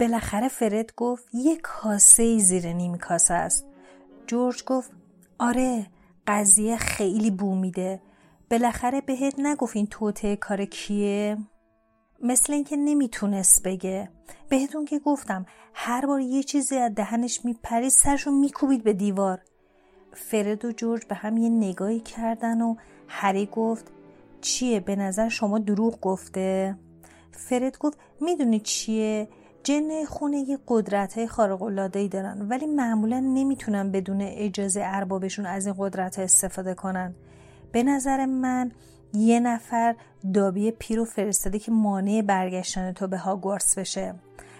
بالاخره فرد گفت یک کاسه زیر نیم کاسه است. جورج گفت آره قضیه خیلی بو میده. بالاخره بهت نگفت این توته کار کیه؟ مثل اینکه نمی‌تونست بگه. بهتون که گفتم هر بار یه چیزی از دهنش میپرید سرشو میکوبید به دیوار. فرد و جورج به هم یه نگاهی کردن و هری گفت چیه؟ به نظر شما دروغ گفته؟ فرد گفت می‌دونی چیه؟ جن خونه یه قدرت های خارق العاده دارن ولی معمولا نمی‌تونن بدون اجازه اربابشون از این قدرت استفاده کنن. به نظر من یه نفر دابی پیرو فرستاده که مانع برگشتن تو به هاگوارتس بشه.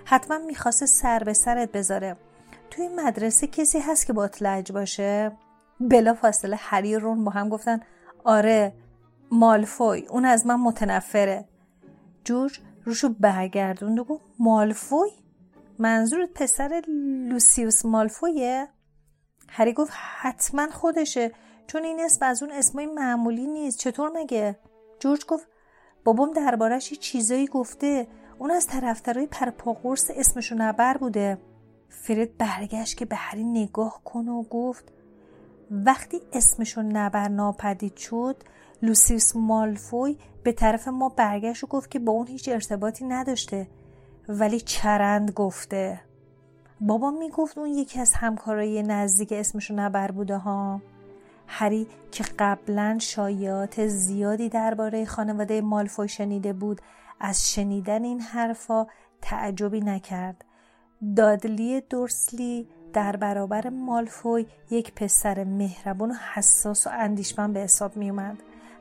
حتما می‌خواسته سر به سرت بذاره. توی مدرسه کسی هست که با لج باشه؟ بلا فاصله هری و رون با هم گفتن آره مالفوی اون از من متنفره. جورج روشو برگردوند و گفت مالفوی؟ منظورت پسر لوسیوس مالفویه؟ هری گفت حتما خودشه چون این اسم از اون اسمای معمولی نیست. چطور مگه؟ جورج گفت بابام دربارش یه چیزایی گفته. اون از طرفدارای پرپاقرص اسمشو نبر بوده. فرد برگشت که به هری نگاه کنه و گفت وقتی اسمشو نبر ناپدید شد لوسیوس مالفوی به طرف ما برگشت و گفت که با اون هیچ ارتباطی نداشته ولی چرند گفته. بابا می‌گفت اون یکی از همکارای نزدیک اسمشو نبر بوده ها. هری که قبلا شایعات زیادی درباره خانواده مالفوی شنیده بود از شنیدن این حرفا تعجبی نکرد. دادلی دورسلی در برابر مالفوی یک پسر مهربان و حساس و اندیشمند به حساب می اومد.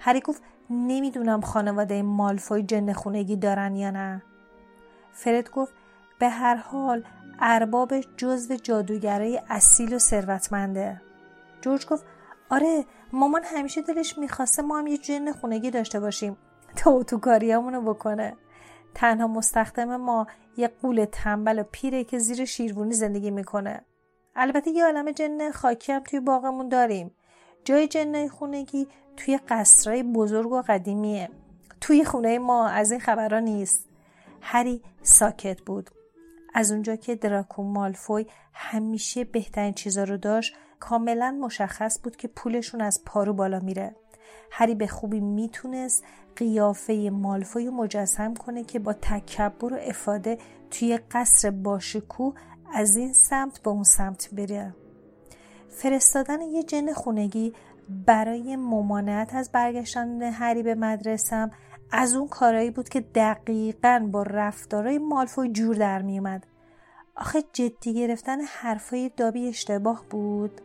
هری گفت نمی‌دونم خانواده مالفوی جن خونگی دارن یا نه. فرد گفت به هر حال ارباب جزو جادوگرای اصیل و ثروتمنده. جورج گفت آره مامان همیشه دلش می‌خواسته ما هم یه جن خونگی داشته باشیم. تا اتوکاریامونو بکنه. تنها مستخدم ما یه قول تنبل و پیره که زیر شیروونی زندگی می‌کنه. البته یه عالم جن خاکی هم توی باغمون داریم. جای جنای خونگی توی قصرهای بزرگ و قدیمیه. توی خونه ما از این خبرها نیست. هری ساکت بود. از اونجا که دراکو مالفوی همیشه بهترین چیزا رو داشت کاملا مشخص بود که پولشون از پارو بالا میره. هری به خوبی می‌تونست قیافه مالفوی مجسم کنه که با تکبر و افاده توی قصر باشکو از این سمت به اون سمت بره. فرستادن یه جن خونگی برای ممانعت از برگشتن هری به مدرسم از اون کارایی بود که دقیقا با رفتارای مالفوی جور در میومد آخه جدی گرفتن حرفای دابی اشتباه بود.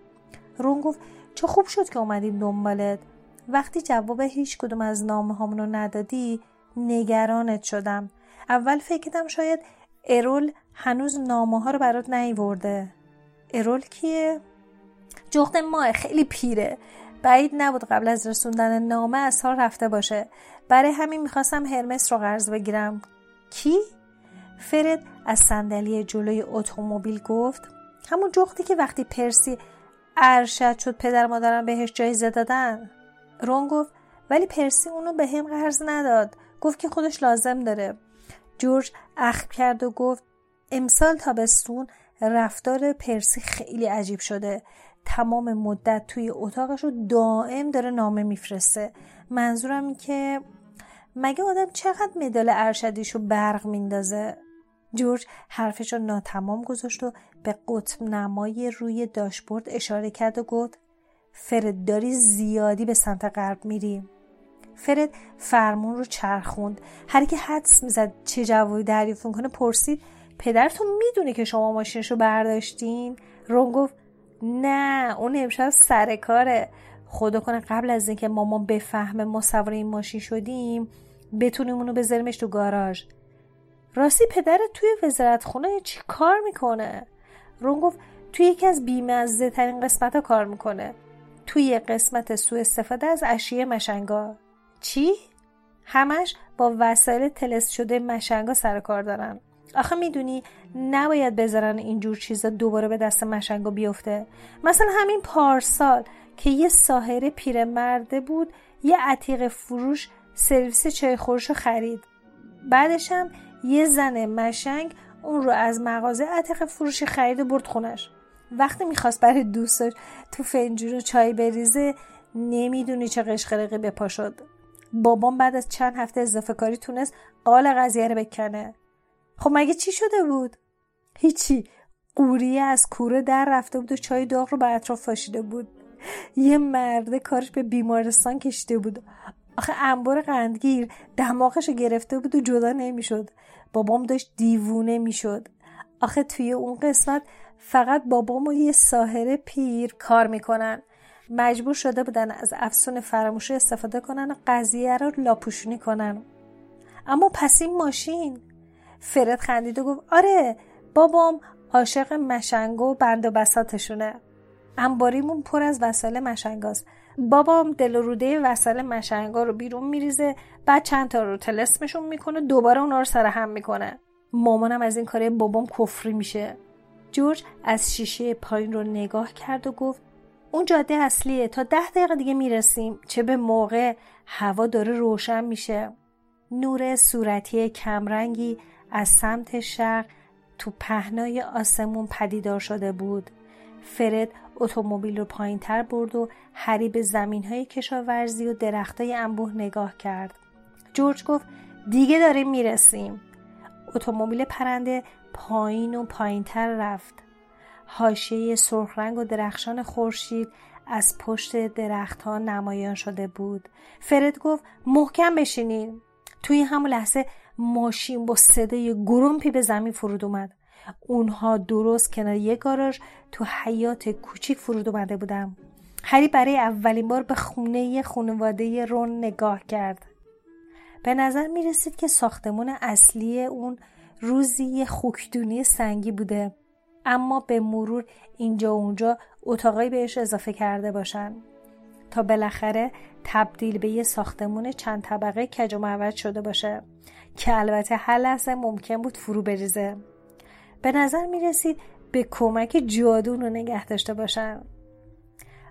رون گفت چه خوب شد که اومدیم دنبالت. وقتی جواب هیچ کدوم از نامه هامونو ندادی نگرانت شدم. اول فکرم شاید ارول هنوز نامه ها رو برات نیورده. ارول کیه؟ جخت ماه خیلی پیره. بعید نبود قبل از رسوندن نامه از ها رفته باشه. برای همین می‌خواستم هرمس رو قرض بگیرم. کی؟ فرد از صندلی جلوی اتومبیل گفت همون جختی که وقتی پرسی ارشد شد پدر مادرم بهش جایزه دادن. رون گفت ولی پرسی اونو به هم قرض نداد. گفت که خودش لازم داره. جورج اخم کرد و گفت امسال تابستون رفتار پرسی خیلی عجیب شده. تمام مدت توی اتاقش رو دائم داره نامه میفرسته. منظورم این که مگه آدم چقدر مدال ارشدیشو برق میندازه؟ جورج حرفش رو ناتمام گذاشت و به قطب نمای روی داشبورد اشاره کرد و گفت فرد داری زیادی به سمت غرب میری. فرد فرمون رو چرخوند. هر که حدس می‌زد چه جوابی دریافت کنه پرسید پدرتون می‌دونه که شما ماشینشو برداشتین؟ رون گفت نه اون امشب سر کاره. خدا کنه قبل از اینکه مامان بفهمه ما سوار این ماشین شدیم بتونیم اونو بذاریمش تو گاراژ. راستی پدرت توی وزارت خونه چی کار می‌کنه؟ رون گفت توی یکی از بیمزه ترین قسمت ها کار می‌کنه. توی قسمت سوء استفاده از اشیاء مشنگا. چی؟ همش با وسایل تلس شده مشنگا سر کار دارن. آخه می‌دونی نباید بذارن اینجور چیزا دوباره به دست مشنگا بیفته. مثلا همین پارسال که یه ساهره پیرمرده بود یه عتیق فروش سرویس چای خورشو خرید. بعدش هم یه زن مشنگ اون رو از مغازه عتیق فروشی خرید و برد خونش. وقتی می‌خواست برای دوستش تو فنجون چای بریزه نمی‌دونی چه قشقرقی به پا شد. بابام بعد از چند هفته اضافه کاری تونست قال قضیه رو بکنه. خب مگه چی شده بود؟ هیچی. قوریه از کوره در رفته بود و چای داغ رو به اطراف فاشیده بود. یه مرده کارش به بیمارستان کشیده بود. آخه انبار قندگیر دماغش گرفته بود و جدا نمی‌شد. بابام داشت دیوونه می‌شد. آخه توی اون قسمت فقط بابام و یه ساهره پیر کار می‌کنن. مجبور شده بودن از افسون فراموشی استفاده کنن و قضیه رو لاپوشونی کنن. اما پس این ماشین فرد خندید و گفت آره بابام عاشق مشنگ و بند و بساتشونه. انباریمون پر از وسایل مشنگاست بابام دل و روده وسایل مشنگا رو بیرون میریزه بعد چند تا رو تلسمشون می‌کنه دوباره اونا رو سر هم می‌کنه. مامانم از این کاره بابام کفری میشه. جورج از شیشه پایین رو نگاه کرد و گفت اون جاده اصلیه تا ده دقیقه دیگه می‌رسیم چه به موقع هوا داره روشن میشه. نور صورتی کمرنگی از سمت شرق تو پهنای آسمون پدیدار شده بود. فرد اتومبیل رو پایین تر برد و هری به زمین های کشاورزی و درخت های انبوه نگاه کرد. جورج گفت دیگه داریم می‌رسیم. اتومبیل پرنده پایین و پایین تر رفت. حاشیه سرخ رنگ و درخشان خورشید از پشت درختها نمایان شده بود. فرد گفت محکم بشینین توی همون لحظه ماشین با صدای گرومپی به زمین فرود اومد. اونها درست کنار یک گاراژ تو حیات کوچیک فرود اومده بودم. هری برای اولین بار به خونه خانواده رون نگاه کرد. به نظر می رسید که ساختمون اصلی اون روزی یه خوکدونی سنگی بوده. اما به مرور اینجا و اونجا اتاقایی بهش اضافه کرده باشن. تا بالاخره تبدیل به یه ساختمون چند طبقه کج و معوج شده باشه. که البته هر لحظه ممکن بود فرو بریزه. به نظر می رسید به کمک جادون رو نگه داشته باشن.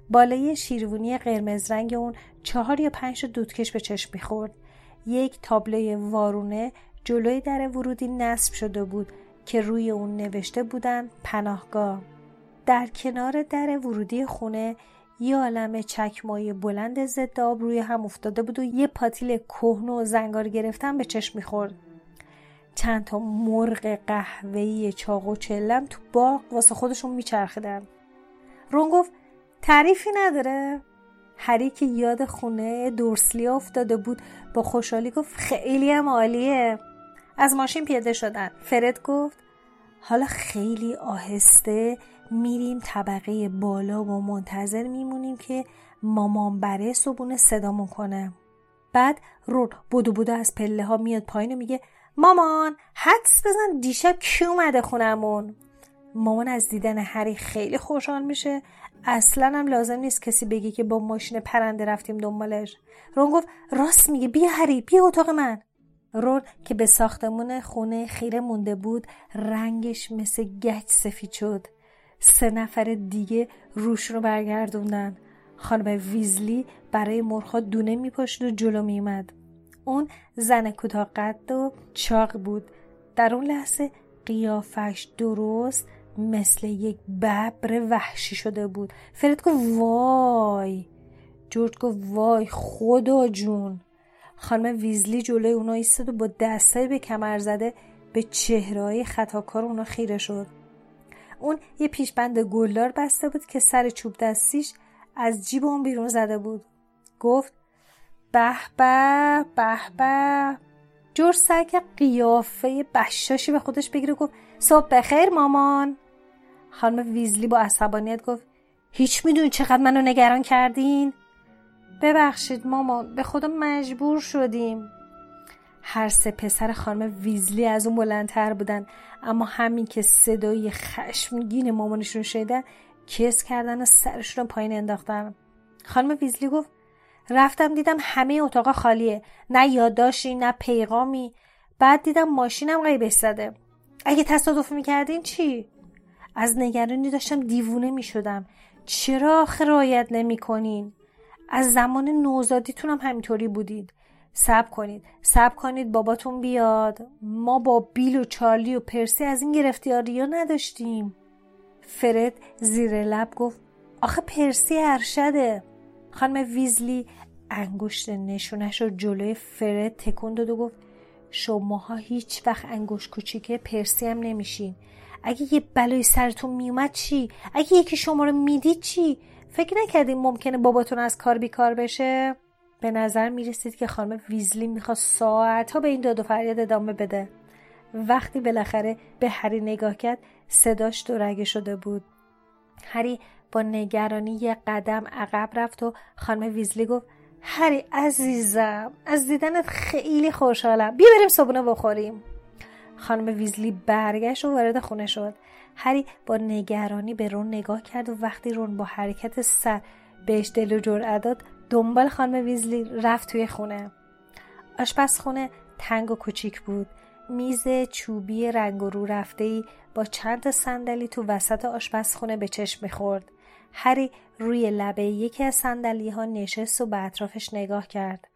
بالای شیروونی قرمز رنگ اون چهار یا پنج دودکش به چشم می‌خورد. یک تابلوی وارونه جلوی در ورودی نصب شده بود که روی اون نوشته بودن پناهگاه. در کنار در ورودی خونه یه عالم چکمای بلند ضد آب روی هم افتاده بود و یه پاتیل کهنه و زنگار گرفتن به چشم می‌خورد. چند تا مرغ قهوه‌ای چاق و چلم تو باغ واسه خودشون میچرخیدن. رون گفت تعریفی نداره. هری که یاد خونه دورسلی افتاده بود. با خوشحالی گفت خیلی هم عالیه. از ماشین پیاده شدن. فرد گفت حالا خیلی آهسته. میریم طبقه بالا و منتظر میمونیم که مامان بره صبونه صدامون کنه. بعد رون بودو بودو از پله ها میاد پایین و میگه مامان حدس بزن دیشب کی اومده خونمون؟ مامان از دیدن هری خیلی خوشحال میشه. اصلا هم لازم نیست کسی بگی که با ماشین پرنده رفتیم دنبالش. رون گفت راست میگه بیا هری بیا اتاق من. رون که به ساختمون خونه خیره مونده بود رنگش مثل گچ سفید شد. سه نفر دیگه روش رو برگردوندن. خانم ویزلی برای مرخا دونه میپاشد و جلو میومد اون زن کوتاه قد و چاق بود. در اون لحظه قیافش درست مثل یک ببر وحشی شده بود. فرد گفت وای. جورج گفت وای خدا جون. خانم ویزلی جلوی اونا ایستاد و با دسته به کمر زده به چهرهای خطاکار اونا خیره شد. اون یه پیشبند گلدار بسته بود که سر چوب دستیش از جیب اون بیرون زده بود. گفت به به به به. جور سگ قیافه بشاشی به خودش بگیره گفت صبح بخیر مامان. خانم ویزلی با عصبانیت گفت هیچ می‌دونی چقدر منو نگران کردین. ببخشید مامان به خدا مجبور شدیم. هر سه پسر خانم ویزلی از اون بلندتر بودن. اما همین که صدای خشمگین مامانشون شده کس کردن و سرشون رو پایین انداختن. خانم ویزلی گفت رفتم دیدم همه اتاقا خالیه. نه یادداشتی نه پیغامی. بعد دیدم ماشینم غیبش زده اگه تصادف می‌کردین چی؟ از نگرانی داشتم دیوونه می‌شدم. چرا آخه رعایت نمی‌کنین؟ از زمان نوزادیتون هم همینطوری بودید. سب کنید. سب کنید باباتون بیاد. ما با بیل و چارلی و پرسی از این گرفتیاری ها نداشتیم. فرد زیر لب گفت آخه پرسی ارشده. خانم ویزلی انگشت نشونش رو جلوی فرد تکون داد و گفت شماها هیچ وقت انگشت کوچیکه پرسی هم نمیشین. اگه یه بلای سرتون میومد چی؟ اگه یکی شما رو می‌دید چی؟ فکر نکردیم ممکنه باباتون از کار بیکار بشه؟ به نظر می‌رسید که خانم ویزلی می‌خواست ساعت ها به این داد و فریاد ادامه بده. وقتی بالاخره به هری نگاه کرد صداش دورگه شده بود. هری با نگرانی یه قدم عقب رفت و خانم ویزلی گفت هری عزیزم از دیدنت خیلی خوشحالم. بیا بریم صبونه بخوریم. خانم ویزلی برگشت و وارد خونه شد. هری با نگرانی به رون نگاه کرد و وقتی رون با حرکت سر بهش دل و جرأت داد دنبال خانم ویزلی رفت توی خونه. آشپزخونه تنگ و کوچیک بود. میز چوبی رنگ و رو رفته ای با چند صندلی تو وسط آشپزخونه به چشم می‌خورد. هری روی لبه یکی از صندلی ها نشست و به اطرافش نگاه کرد.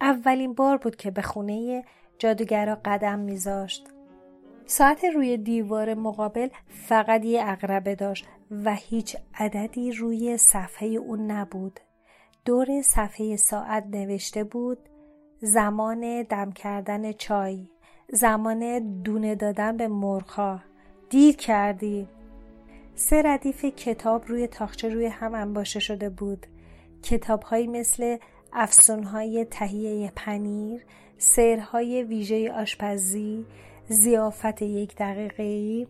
اولین بار بود که به خونه جادوگرا قدم میذاشت. ساعت روی دیوار مقابل فقط یه اقربه داشت و هیچ عددی روی صفحه اون نبود. دور صفحه ساعت نوشته بود زمان دم کردن چای زمان دونه دادن به مرخا دیر کردی. سه ردیف کتاب روی تاخچه روی هم انباشته شده بود. کتابهایی مثل افسونهای تهیه پنیر سرهای ویژه آشپزی زیافت یک دقیقه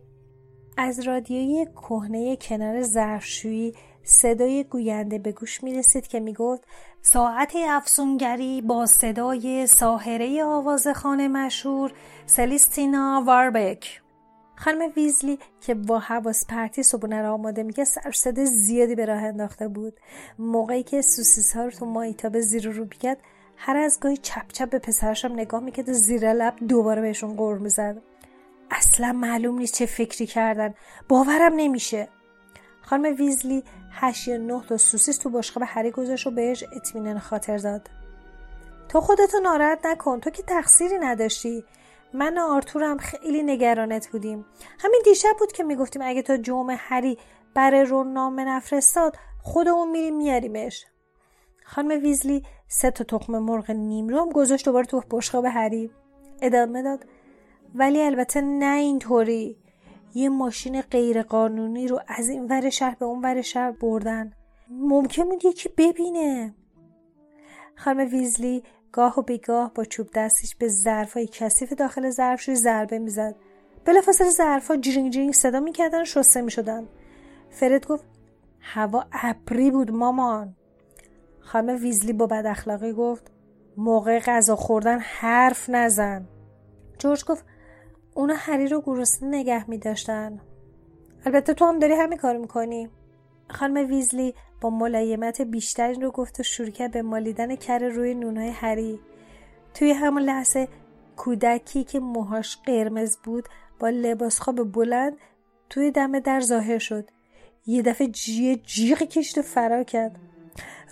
از رادیوی کهنه کنار ظرفشویی صدای گوینده به گوش می رسید که می گفت ساعت افسونگری با صدای ساهره آوازخانه مشهور سلیستینا واربک. خانم ویزلی که با حواس پرتی صبونه را آماده میگه سر صدا زیادی به راه انداخته بود. موقعی که سوسیس ها رو تو مایتابه زیر رو بیاد هر از گاهی چپ چپ به پسرشم نگاه می‌کرد و زیر لب دوباره بهشون غور می‌زد. اصلا معلوم نیست چه فکری کردن. باورم نمیشه. خانم ویزلی هشت یا نه تا سوسیس تو بشقاب هری گذاشت و بهش اطمینان خاطر داد. تو خودتو ناراحت نکن تو که تقصیری نداشتی. من و آرتورم خیلی نگرانت بودیم. همین دیشب بود که می‌گفتیم اگه تا جمعه هری برای رون نامه نفرستاد خودمون میریم میاریمش. خانم ویزلی سه تا تخم مرغ نیمرو هم گذاشت دوباره تو بشقاب هری ادامه داد. ولی البته نه اینطوری. یه ماشین غیرقانونی رو از این ور شهر به اون ور شهر بردن. ممکن بود یکی ببینه. خانم ویزلی گاه و بیگاه با چوب دستش به ظرفای کثیف داخل ظرفشوی ضربه می‌زد. بلافاصله ظرفها جرینگ جرینگ صدا می‌کردن و شسته می‌شدن. فرد گفت هوا ابری بود مامان. خانم ویزلی با بد اخلاقی گفت موقع غذا خوردن حرف نزن. جورج گفت اونا هری رو گرسنه نگه می داشتن. البته تو هم داری همین کار می‌کنی. خانم ویزلی با ملایمت بیشتری رو گفت و شروع کرد به مالیدن کر روی نونهای هری. توی همون لحظه کودکی که موهاش قرمز بود با لباس خواب بلند توی دم در ظاهر شد. یه دفعه جیه جیغی کشید و فرار کرد.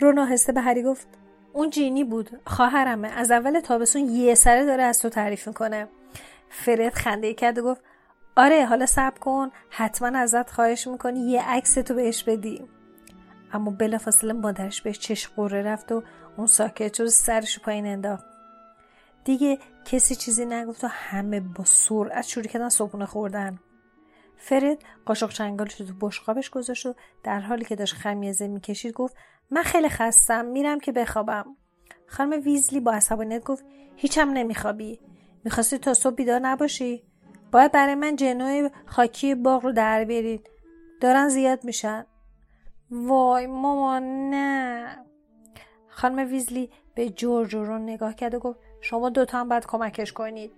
رون آهسته به هری گفت اون جینی بود خواهرمه از اول تابستون یه سره داره از تو تعریف می‌کنه. فرد خنده کرد و گفت آره حالا صبر کن حتما ازت خواهش می‌کنی یه عکس تو بهش بدی. اما بلافاصله مادرش بهش چش قره رفت و اون ساکت شد سرش پایین انداخت. دیگه کسی چیزی نگفت و همه با سرعت شروع کردن صبحونه خوردن. فرد قاشق چنگالش تو بشقابش گذاشت و در حالی که داشت خمیازه می‌کشید گفت من خیلی خستم میرم که بخوابم. خانم ویزلی با عصبانیت گفت هیچم نمیخوابی. می‌خواستی تا صبح بیدار نباشی؟ باید برای من جنوی خاکی باغ رو در برید دارن زیاد میشن. وای مامان نه. خانم ویزلی به جورج رو نگاه کرد و گفت شما دوتا هم باید کمکش کنید.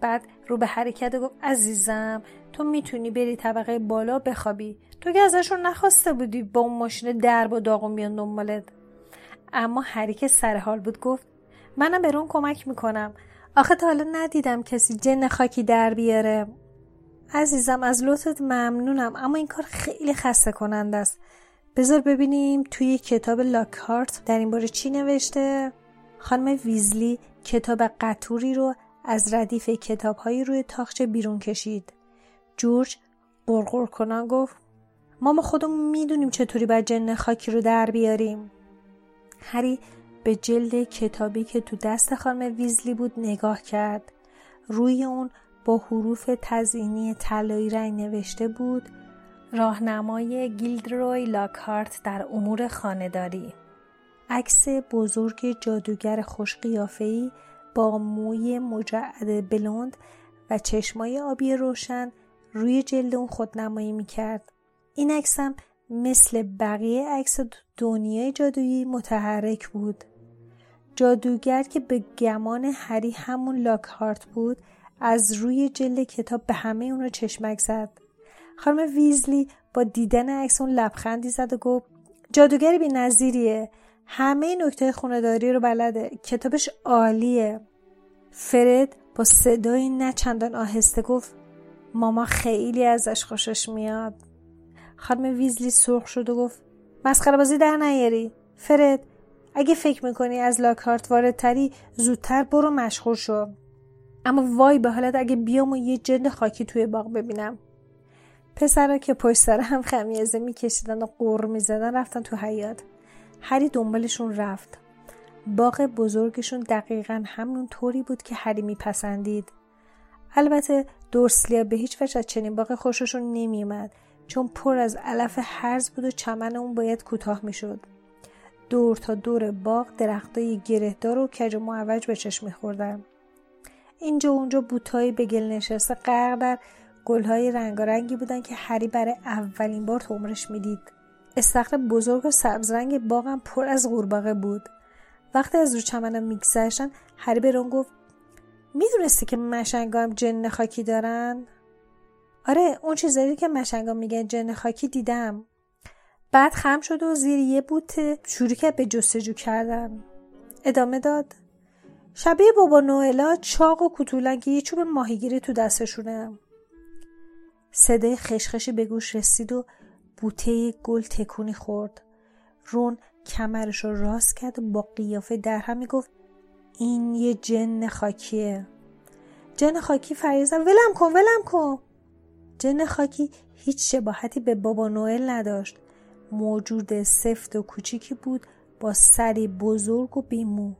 بعد رو به حرکت گفت عزیزم تو می‌تونی بری طبقه بالا بخوابی. تو که ازشون نخواسته بودی با اون ماشین درب و داغون بیان دنبالت. اما هری سر حال بود گفت منم به رون کمک می‌کنم. آخه تا حالا ندیدم کسی جن خاکی در بیاره. عزیزم از لطفت ممنونم اما این کار خیلی خسته کننده است. بذار ببینیم توی کتاب لاکهارت در این باره چی نوشته. خانم ویزلی کتاب قطوری رو از ردیف کتابهایی روی تاخچه بیرون کشید. جورج قرقر کنان گفت ما ما خودمون می‌دونیم چطوری باید جن خاکی رو در بیاریم. هری به جلد کتابی که تو دست خانم ویزلی بود نگاه کرد روی اون با حروف تزینی طلایی رنگ نوشته بود راهنمای گیلدروی لاکارت در امور خانهداری عکس بزرگ جادوگر خوش با موی مجعد بلوند و چشمای آبی روشن روی جلد اون خودنمایی می‌کرد. این عکسم مثل بقیه عکس دنیای جادویی متحرک بود. جادوگر که به گمان هری همون لاکهارت بود از روی جلد کتاب به همه اون رو چشمک زد. خانم ویزلی با دیدن عکس اون لبخندی زد و گفت جادوگری بی نظیریه. همه نکته خونداری رو بلده. کتابش عالیه. فرد با صدای نه چندان آهسته گفت ماما خیلی ازش خوشش میاد خانم ویزلی سرخ شد و گفت مسخره بازی در نیاری فرد اگه فکر می‌کنی از لاکارت واردتری زودتر برو مشغول شو. اما وای به حالت اگه بیام و یه جند خاکی توی باغ ببینم. پسرا که پشت سر هم خمیازه میکشیدن و قور می‌زدن رفتن تو حیات هری دنبالشون رفت. باغ بزرگشون دقیقا همون طوری بود که هری میپسندید. البته دورسلیا به هیچ وجه از چنین باغ خوششون نمیومد چون پر از علف هرز بود و چمن اون باید کوتاه می‌شد. دور تا دور باغ درختای گرهدار و کج و معوج به چشم میخوردن اینجا اونجا بوتهایی به گل نشسته غرق در گلهای رنگارنگی بودن که هری برای اولین بار تو عمرش می‌دید. استخر بزرگ و سبزرنگ باغم پر از قورباغه بود. وقتی از رو چمنم میگذشتن هری به رون گفت می‌دونستی که مشنگا هم جن خاکی دارن؟ آره اون چیزایی که مشنگا میگن جن خاکی دیدم. بعد خم شد و زیر یه بوت شروع کرد به جستجو کردن. ادامه داد. شبیه بابا نوئلا چاق و کتولن که یه چوب ماهیگیری تو دستشونه. صدای خشخشی به گوش رسید و بوته گل تکونی خورد. رون کمرش رو راست کرد و با قیافه در هم می‌گفت این یه جن خاکیه. جن خاکی فریزم ولم کن ولم کن. جن خاکی هیچ شباهتی به بابا نوئل نداشت. موجود سفت و کوچیکی بود با سری بزرگ و بیمو.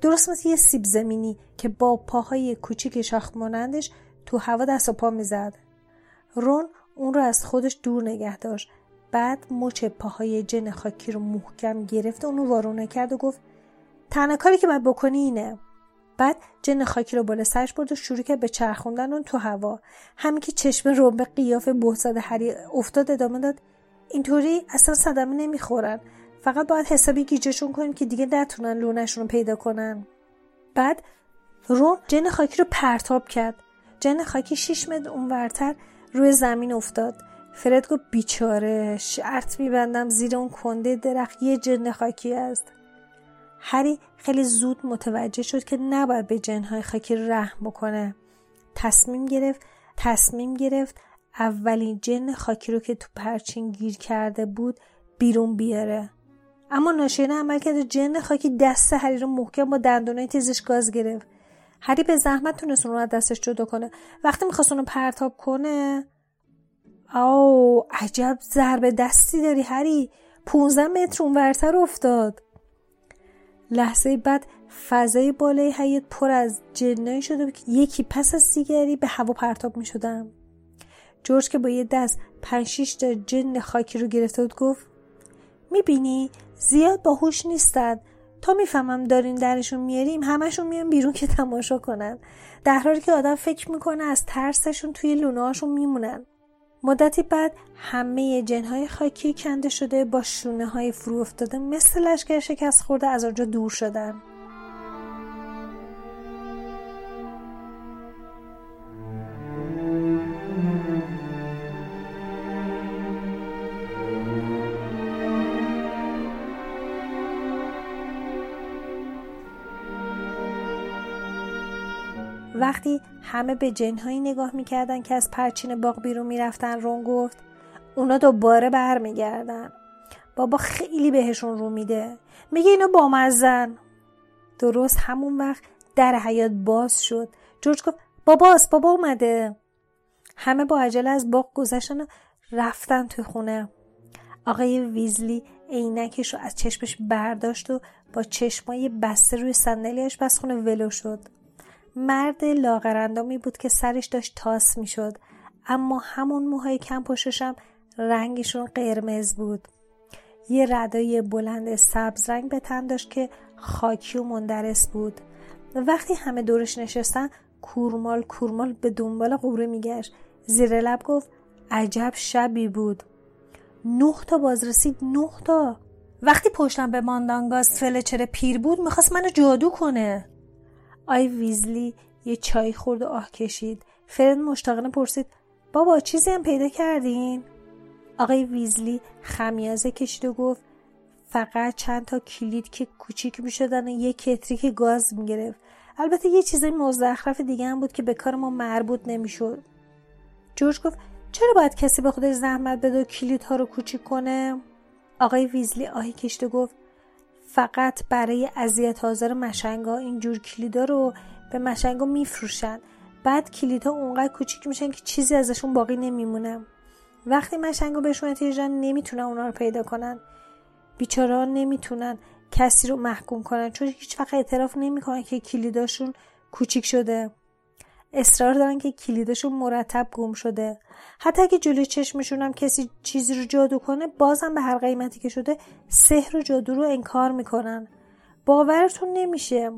درست مثل یه سیب زمینی که با پاهای کوچیک شاخ مانندش تو هوا دست و پا می‌زد. رون اون رو از خودش دور نگه داشت. بعد مچ پاهای جن خاکی رو محکم گرفت و اونو وارونه کرد و گفت تنها کاری که باید بکنی اینه. بعد جن خاکی رو بالا سرش برد و شروع کرد به چرخوندن اون تو هوا. همین که چشم رو به قیافه بهزاد هری افتاد ادامه داد اینطوری اصلا صدمه نمی‌خورن. فقط باید حسابی گیجشون کنیم که دیگه نتونن لونشون رو پیدا کنن. بعد رون جن خاکی رو پرتاب کرد. جن خاکی شیش متر اونورتر روی زمین افتاد. فرد گفت بیچاره شرط میبندم زیر اون کنده درخت یه جن خاکی است. هری خیلی زود متوجه شد که نباید به جنهای خاکی رحم بکنه. تصمیم گرفت تصمیم گرفت اولین جن خاکی رو که تو پرچین گیر کرده بود بیرون بیاره. اما ناشیانه عمل کرد جن خاکی دست هری رو محکم با دندونای تیزش گاز گرفت. هری به زحمت تونست اون رو از دستش جدا کنه. وقتی می‌خواست اونو پرتاب کنه او عجب ضربه دستی داری هری 15 متر اونورتر افتاد. لحظه بعد فضای بالای حیات پر از جنایی شده که یکی پس از دیگری به هوا پرتاب می شدن. جورج که با یه دست پنج تا جن خاکی رو گرفته بود گفت می‌بینی؟ زیاد باهوش نیستن. تا می‌فهمم دارین درشون میاریم همشون میان بیرون که تماشا کنن. در حالی که آدم فکر می‌کنه از ترسشون توی لونهاشون میمونن. مدتی بعد همه جنهای خاکی کنده شده با شونه های فرو افتاده مثل لشکر شکست خورده از آنجا دور شدن. وقتی همه به جنهایی نگاه می‌کردن که از پرچین باغ بیرون می‌رفتن رون گفت اونا دوباره برمیگردن. بابا خیلی بهشون رو میده. میگه اینا بامزن درست همون وقت در حیات باز شد. جورج گفت باباست بابا اومده. همه با عجله از باغ گذشتن و رفتن توی خونه. آقای ویزلی عینکش رو از چشمش برداشت و با چشمای بسته روی صندلی خونه ولو شد. مرد لاغرندامی بود که سرش داشت تاس می‌شد. اما همون موهای کم پشتشم رنگشون قرمز بود. یه ردای بلند سبز رنگ به تن داشت که خاکی و مندرس بود. وقتی همه دورش نشستن کورمال کورمال به دنبال قوره میگشت. زیر لب گفت عجب شبی بود. نه تا باز رسید نه تا. وقتی پشتم به ماندانگاز فلچر پیر بود می‌خواست منو جادو کنه. آی ویزلی یه چای خورد و آه کشید فرد مشتاقانه پرسید بابا چیزی هم پیدا کردین؟ آقای ویزلی خمیازه کشید و گفت فقط چند تا کلید که کوچیک می شدن و یه کتری که گاز می گرفت. البته یه چیزای مزخرف دیگه هم بود که به کار ما مربوط نمی‌شد. جورج گفت چرا باید کسی به خودش زحمت بده و کلیدها رو کوچیک کنه؟ آقای ویزلی آهی کشید و گفت فقط برای اذیت حاضر مشنگا اینجور کلیدا رو به مشنگا میفروشن. بعد کلیدها اونقدر کوچیک میشن که چیزی ازشون باقی نمیمونه. وقتی مشنگا بهشون احتیاج نمی‌تونن اونا رو پیدا کنن. بیچارا نمی‌تونن کسی رو محکوم کنن چون هیچ وقت اعتراف نمی‌کنن که کلیداشون کوچیک شده. اصرار دارن که کلیدشون مرتب گم شده. حتی اگه جلوی چشمشون هم کسی چیزی رو جادو کنه بازم به هر قیمتی که شده سحر و جادو رو انکار می‌کنن. باورتون نمیشه.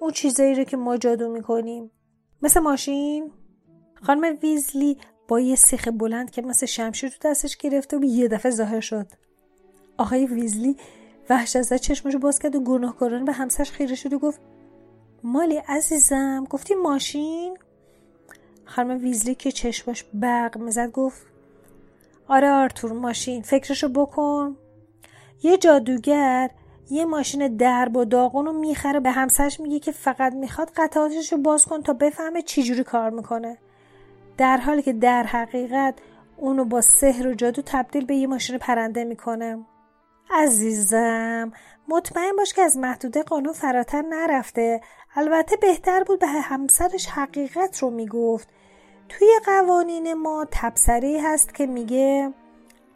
اون چیزایی رو که ما جادو می‌کنیم. مثل ماشین. خانم ویزلی با یه سیخ بلند که مثل شمشیر تو دستش گرفته و یه دفعه ظاهر شد. آقای ویزلی وحش از چشمش باز کرد و گناهکارانه به همسرش خیره شد و گفت مالی عزیزم گفتی ماشین؟ خانم ویزلی که چشمش برق می‌زد گفت آره آرتور ماشین فکرشو بکن. یه جادوگر یه ماشین درب و داغون رو می‌خره به همسرش میگه که فقط می‌خواد قطعاتش رو باز کن تا بفهمه چجوری کار می‌کنه. در حالی که در حقیقت اونو با سحر و جادو تبدیل به یه ماشین پرنده می‌کنه. عزیزم مطمئن باش که از محدوده قانون فراتر نرفته. البته بهتر بود به همسرش حقیقت رو می‌گفت. توی قوانین ما تبصری هست که میگه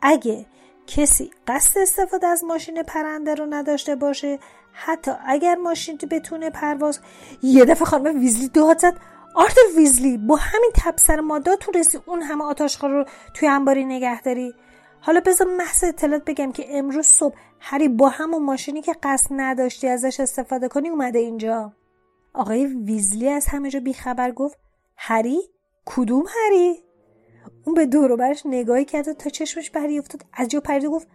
اگه کسی قصد استفاده از ماشین پرنده رو نداشته باشه حتی اگر ماشین تو بتونه پرواز یه دفعه خانم ویزلی داد زد. آرت ویزلی با همین مادا تو رسی اون همه آتاشخار رو توی انباری نگه داری؟ حالا بذار محض اطلاعات بگم که امروز صبح هری با همون ماشینی که قصد نداشتی ازش استفاده کنی اومده اینجا. آقای ویزلی از همه جا بیخبر گفت هری؟ کدوم هری؟ اون به دور برش نگاهی کرد تا چشمش بری افتاد. از جا پرید گفت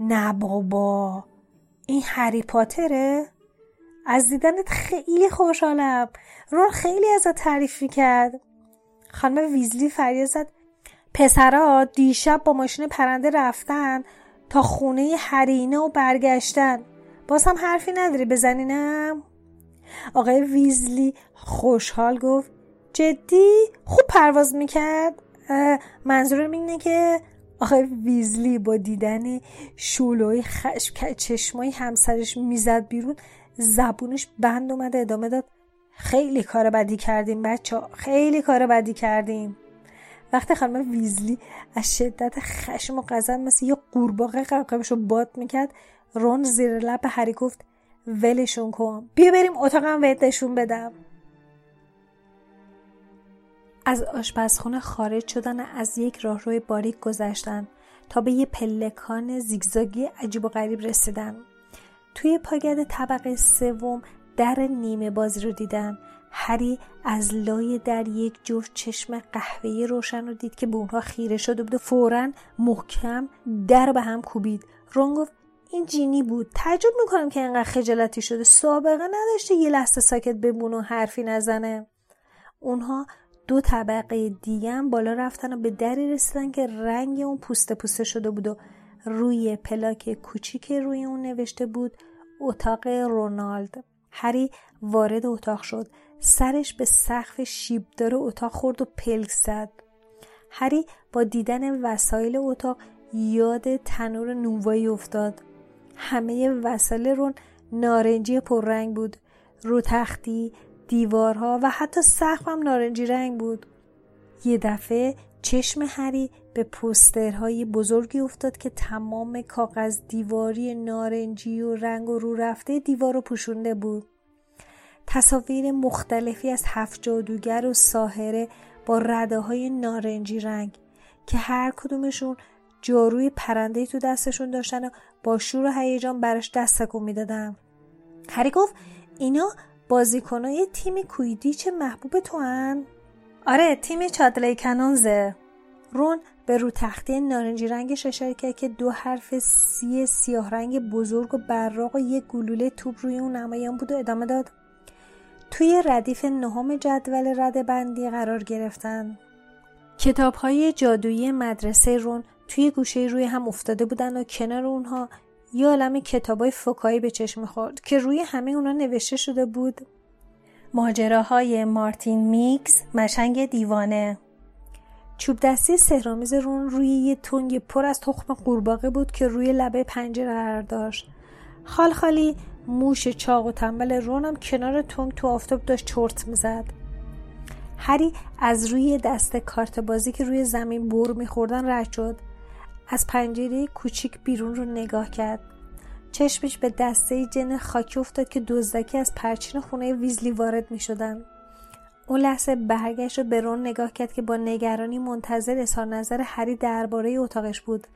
نه بابا این هری پاتره؟ از دیدنت خیلی خوشحالم. رون خیلی ازت تعریف می‌کرد. خانم ویزلی فریاد زد پسرا دیشب با ماشین پرنده رفتن تا خونه هرینه و برگشتن. باز هم حرفی نداری بزنینم آقای ویزلی خوشحال گفت جدی؟ خوب پرواز می‌کرد؟ منظورم اینه که آقای ویزلی با دیدن شولوی خشم چشمای همسرش می‌زد بیرون زبونش بند اومده ادامه داد خیلی کار بدی کردیم بچه خیلی کار بدی کردیم. وقتی خانم ویزلی از شدت خشم و غضب مثل یه قورباغه قبقبش رو باد می‌کرد رون زیر لب هری گفت ولشون کن. بیا بریم اتاقم بهت نشون بدم. از آشپزخونه خارج شدن از یک راهروی باریک گذشتن تا به یه پلکان زیگزاگی عجیب و غریب رسیدن. توی پاگرد طبقه سوم در نیمه بازی رو دیدن. هری از لای در یک جفت چشم قهوه‌ای روشن رو دید که به اونها خیره شده بود و فورا محکم در به هم کوبید. رون گفت این جینی بود. تعجب می‌کنم که اینقدر خجالتی شده. سابقه نداشته یه لحظه ساکت بمونه و حرفی نزنه. اونها دو طبقه دیگه بالا رفتن و به دری رسیدن که رنگ اون پوسته پوسته شده بود و روی پلاک کوچیک روی اون نوشته بود اتاق رونالد. هری وارد اتاق شد. سرش به سقف شیبدار اتاق خورد و پلک زد. هری با دیدن وسایل اتاق یاد تنور نونوایی افتاد. همه وسایل رون نارنجی پررنگ بود. رو تختی دیوارها و حتی سقف هم نارنجی رنگ بود. یه دفعه چشم هری به پوسترهای بزرگی افتاد که تمام کاغذ دیواری نارنجی و رنگ و رو رفته دیوار رو پوشونده بود. تصاویر مختلفی از هفت جادوگر و ساهره با رده های نارنجی رنگ که هر کدومشون جاروی پرنده تو دستشون داشتن و با شور و هیجان براش دست تکون می‌دادن. هری گفت اینا بازیکنای تیم کویدیچ محبوب تو هن؟ آره تیم چادلی کنونزه رون به رو تختی نارنجی رنگش اشاره کرد که دو حرف سی سیاه رنگ بزرگ و براق و یک گلوله توپ روی اون نمایان بود و ادامه داد. توی ردیف نهم جدول رده بندی قرار گرفتن. کتاب های جادویی مدرسه رون توی گوشه روی هم افتاده بودن و کنار اونها یه عالم کتابای فکایی به چشم خورد که روی همه اونا نوشته شده بود ماجراهای مارتین میکس مشنگ دیوانه. چوب دستی سهرامیز رون روی یه تنگ پر از تخم قورباغه بود که روی لبه پنجره قرار داشت. خال خالی موش چاق و تنبل رونم کنار تنگ تو آفتاب داشت چرت می‌زد. هری از روی دست کارت بازی که روی زمین بر میخوردن رد شد. از پنجره کوچیک بیرون رو نگاه کرد. چشمش به دسته جن خاکی افتاد که دزدکی از پرچین خونه ویزلی وارد می شدن. اون لحظه برگشت و به رون نگاه کرد که با نگرانی منتظر اظهار نظر هری درباره اتاقش بود.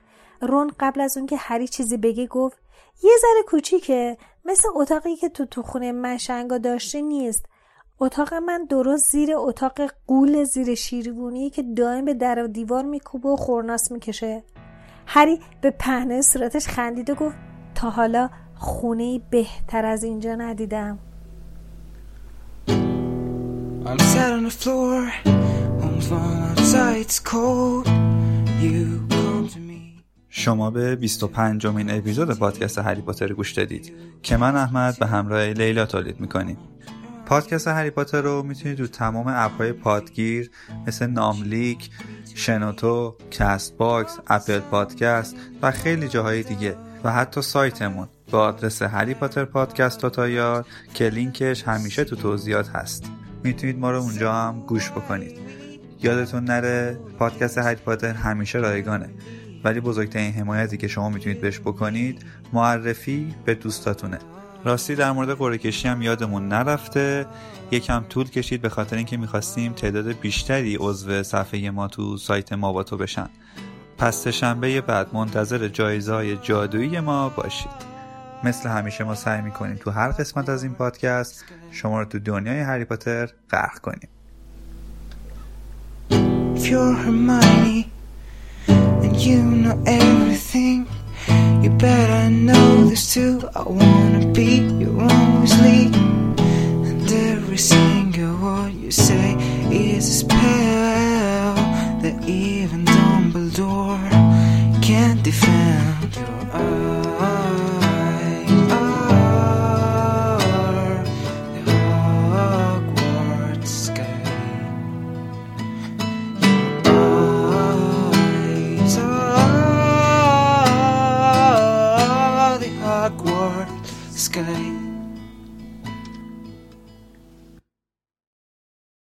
رون قبل از اون که هری چیزی بگه گفت یه ذره کوچیکه مثل اتاقی که تو تو خونه مشنگا داشته نیست. اتاق من درست زیر اتاق قول زیر شیرگونی که دائم به در و دیوار میکوبه و خورناس می‌کشه. هری به پهنه صورتش خندید و گفت تا حالا خونه بهتر از اینجا ندیدم. I'm sat on the floor home from outside it's cold. You come to me. شما به 25 امین اپیزود پادکست هری پاتر گوش دادید که من احمد به همراه لیلا تولید می‌کنیم. پادکست هری پاتر رو می‌تونید رو تمام app های پادگیر مثل ناملیک، شنوتو، Castbox، Apple Podcast و خیلی جاهای دیگه و حتی سایتمون با آدرس هری پاتر پادکست dot ir که لینکش همیشه تو توضیحات هست. می‌تونید ما رو اونجا هم گوش بکنید. یادتون نره پادکست هری پاتر همیشه رایگانه. ولی بزرگترین حمایتی که شما می‌تونید بهش بکنید معرفی به دوستاتونه. راستی در مورد قرعه کشی هم یادمون نرفته. یکم طول کشید به خاطر اینکه می‌خواستیم تعداد بیشتری عضو صفحه ما تو سایت ما با تو بشن. پس شنبه بعد منتظر جایزه جادویی ما باشید. مثل همیشه ما سعی می‌کنیم تو هر قسمت از این پادکست شما رو تو دنیای هری پاتر غرق کنیم. If you're Hermione and you know everything, you better know this too. I wanna be your Weasley, and every single word you say is a spell that even Dumbledore can't defend. You're